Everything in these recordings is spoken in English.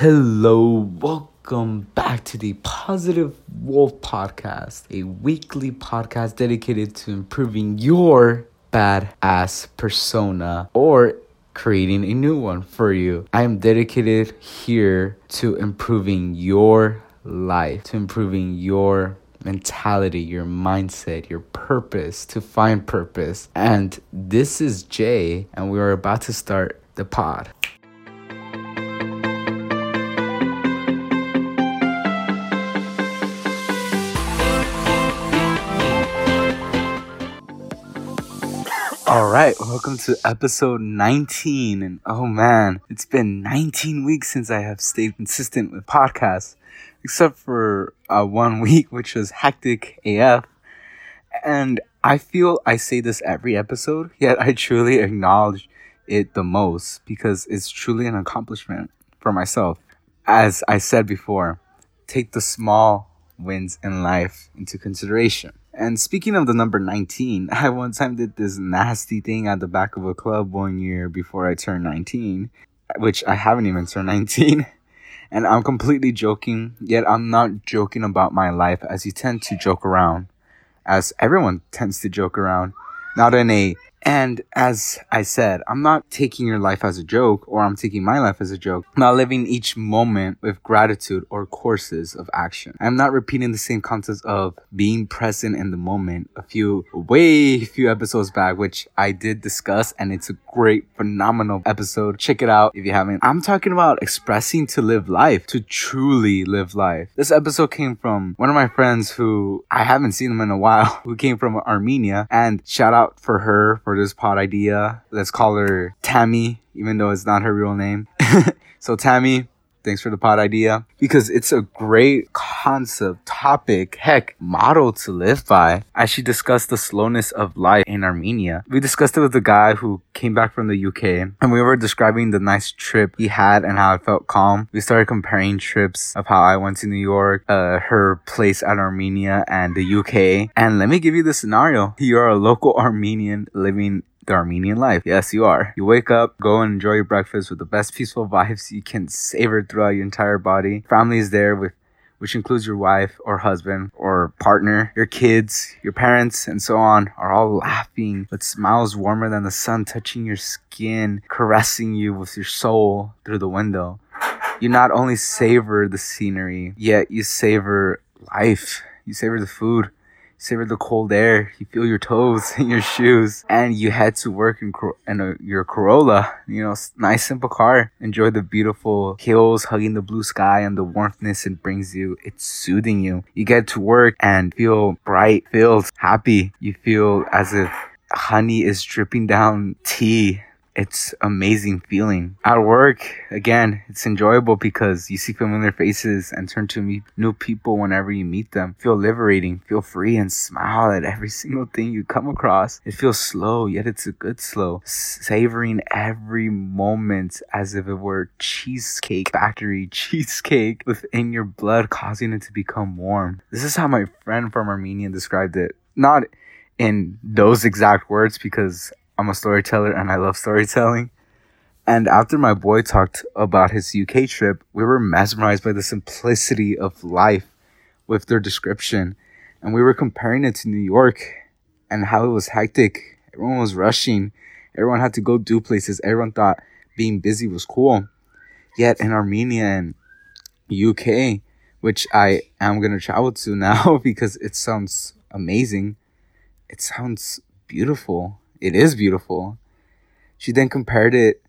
Hello, welcome back to the Positive Wolf Podcast, a weekly podcast dedicated to improving your badass persona or creating a new one for you. I am dedicated here to improving your life, to improving your mentality, your mindset, your purpose, to find purpose. And this is Jay, and we are about to start the pod. All right, welcome to episode 19. And oh man, it's been 19 weeks since I have stayed consistent with podcasts, except for uh, one week, which was hectic AF. And I feel I say this every episode, yet I truly acknowledge it the most because it's truly an accomplishment for myself. As I said before, take the small wins in life into consideration. And speaking of the number 19, I one time did this nasty thing at the back of a club one year before I turned 19, which I haven't even turned 19. And I'm completely joking, yet I'm not joking about my life as you tend to joke around, as everyone tends to joke around, not in a and as I said, I'm not taking your life as a joke or I'm taking my life as a joke. I'm not living each moment with gratitude or courses of action. I'm not repeating the same concepts of being present in the moment a few, way few episodes back, which I did discuss and it's a great, phenomenal episode. Check it out if you haven't. I'm talking about expressing to live life, to truly live life. This episode came from one of my friends who I haven't seen him in a while, who came from Armenia and shout out for her for this pod idea. Let's call her Tammy, even though it's not her real name. so Tammy, thanks for the pod idea because it's a great concept, topic, heck, model to live by. As she discussed the slowness of life in Armenia, we discussed it with a guy who came back from the UK and we were describing the nice trip he had and how it felt calm. We started comparing trips of how I went to New York, uh, her place at Armenia and the UK. And let me give you the scenario. You're a local Armenian living the Armenian life. Yes, you are. You wake up, go and enjoy your breakfast with the best peaceful vibes you can savor throughout your entire body. Family is there with which includes your wife or husband or partner, your kids, your parents, and so on, are all laughing with smiles warmer than the sun touching your skin, caressing you with your soul through the window. You not only savor the scenery, yet you savor life. You savor the food savor the cold air. You feel your toes in your shoes, and you head to work in, in a, your Corolla. You know, nice simple car. Enjoy the beautiful hills, hugging the blue sky and the warmthness it brings you. It's soothing you. You get to work and feel bright, filled, happy. You feel as if honey is dripping down tea it's amazing feeling. At work, again, it's enjoyable because you see familiar faces and turn to meet new people whenever you meet them. Feel liberating, feel free and smile at every single thing you come across. It feels slow, yet it's a good slow. Savoring every moment as if it were cheesecake factory cheesecake within your blood causing it to become warm. This is how my friend from Armenia described it. Not in those exact words because I'm a storyteller and I love storytelling. And after my boy talked about his UK trip, we were mesmerized by the simplicity of life with their description. And we were comparing it to New York and how it was hectic. Everyone was rushing. Everyone had to go do places. Everyone thought being busy was cool. Yet in Armenia and UK, which I am going to travel to now because it sounds amazing, it sounds beautiful it is beautiful. She then compared it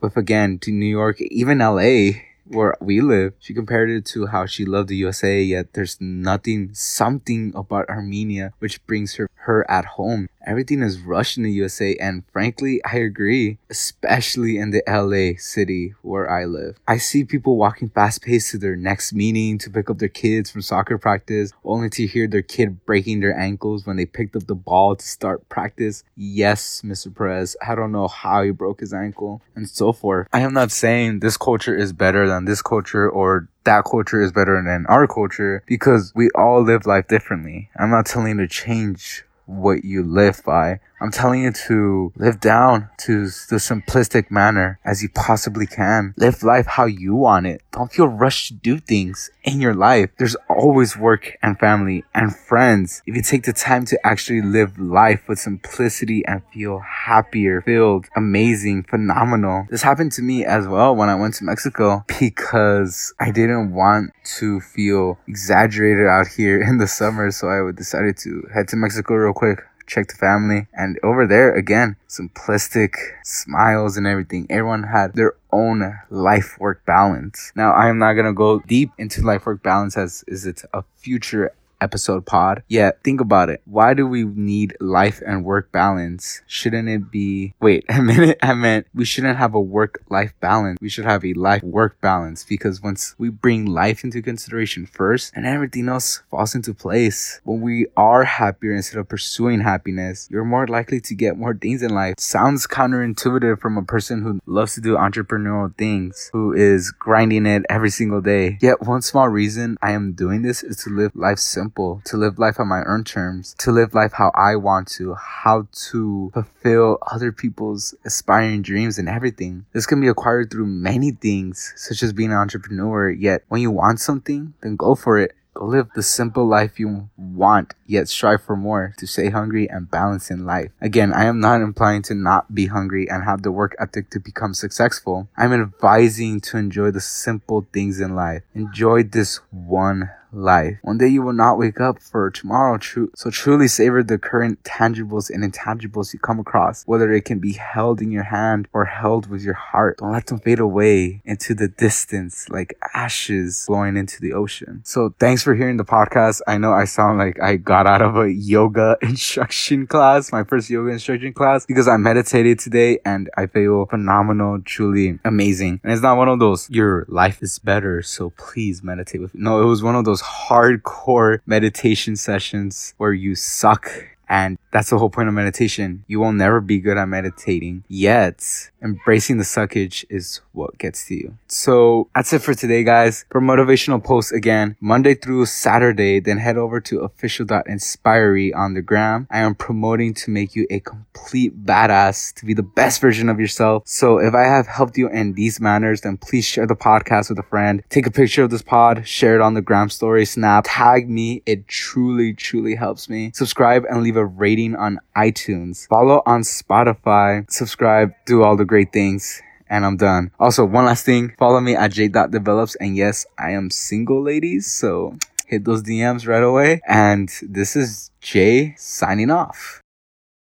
with again to New York, even LA, where we live. She compared it to how she loved the USA, yet there's nothing, something about Armenia which brings her her at home. Everything is rushed in the USA, and frankly, I agree, especially in the LA city where I live. I see people walking fast paced to their next meeting to pick up their kids from soccer practice, only to hear their kid breaking their ankles when they picked up the ball to start practice. Yes, Mr. Perez, I don't know how he broke his ankle, and so forth. I am not saying this culture is better than this culture or that culture is better than our culture because we all live life differently. I'm not telling you to change what you live by I'm telling you to live down to the simplistic manner as you possibly can. Live life how you want it. Don't feel rushed to do things in your life. There's always work and family and friends. If you take the time to actually live life with simplicity and feel happier, filled, amazing, phenomenal. This happened to me as well when I went to Mexico because I didn't want to feel exaggerated out here in the summer. So I decided to head to Mexico real quick check the family. And over there, again, simplistic smiles and everything. Everyone had their own life work balance. Now, I am not going to go deep into life work balance as is it a future episode pod. Yeah, think about it. Why do we need life and work balance? Shouldn't it be, wait a minute, I meant we shouldn't have a work life balance. We should have a life work balance because once we bring life into consideration first and everything else falls into place, when we are happier instead of pursuing happiness, you're more likely to get more things in life. Sounds counterintuitive from a person who loves to do entrepreneurial things, who is grinding it every single day. Yet one small reason I am doing this is to live life simple simple, to live life on my own terms, to live life how I want to, how to fulfill other people's aspiring dreams and everything. This can be acquired through many things, such as being an entrepreneur. Yet when you want something, then go for it. Go live the simple life you want, yet strive for more to stay hungry and balance in life. Again, I am not implying to not be hungry and have the work ethic to become successful. I'm advising to enjoy the simple things in life. Enjoy this one life. One day you will not wake up for tomorrow. True. So truly savor the current tangibles and intangibles you come across, whether it can be held in your hand or held with your heart. Don't let them fade away into the distance like ashes blowing into the ocean. So thanks for hearing the podcast. I know I sound like I got out of a yoga instruction class, my first yoga instruction class, because I meditated today and I feel phenomenal, truly amazing. And it's not one of those, your life is better, so please meditate with me. No, it was one of those those hardcore meditation sessions where you suck and that's the whole point of meditation. You will never be good at meditating, yet embracing the suckage is what gets to you. So that's it for today, guys. For motivational posts again, Monday through Saturday, then head over to official.inspiry on the gram. I am promoting to make you a complete badass to be the best version of yourself. So if I have helped you in these manners, then please share the podcast with a friend. Take a picture of this pod, share it on the gram story, snap, tag me. It truly, truly helps me. Subscribe and leave a rating on iTunes. Follow on Spotify. Subscribe. Do all the great things and I'm done. Also, one last thing, follow me at j.develops. And yes, I am single, ladies. So hit those DMs right away. And this is Jay signing off.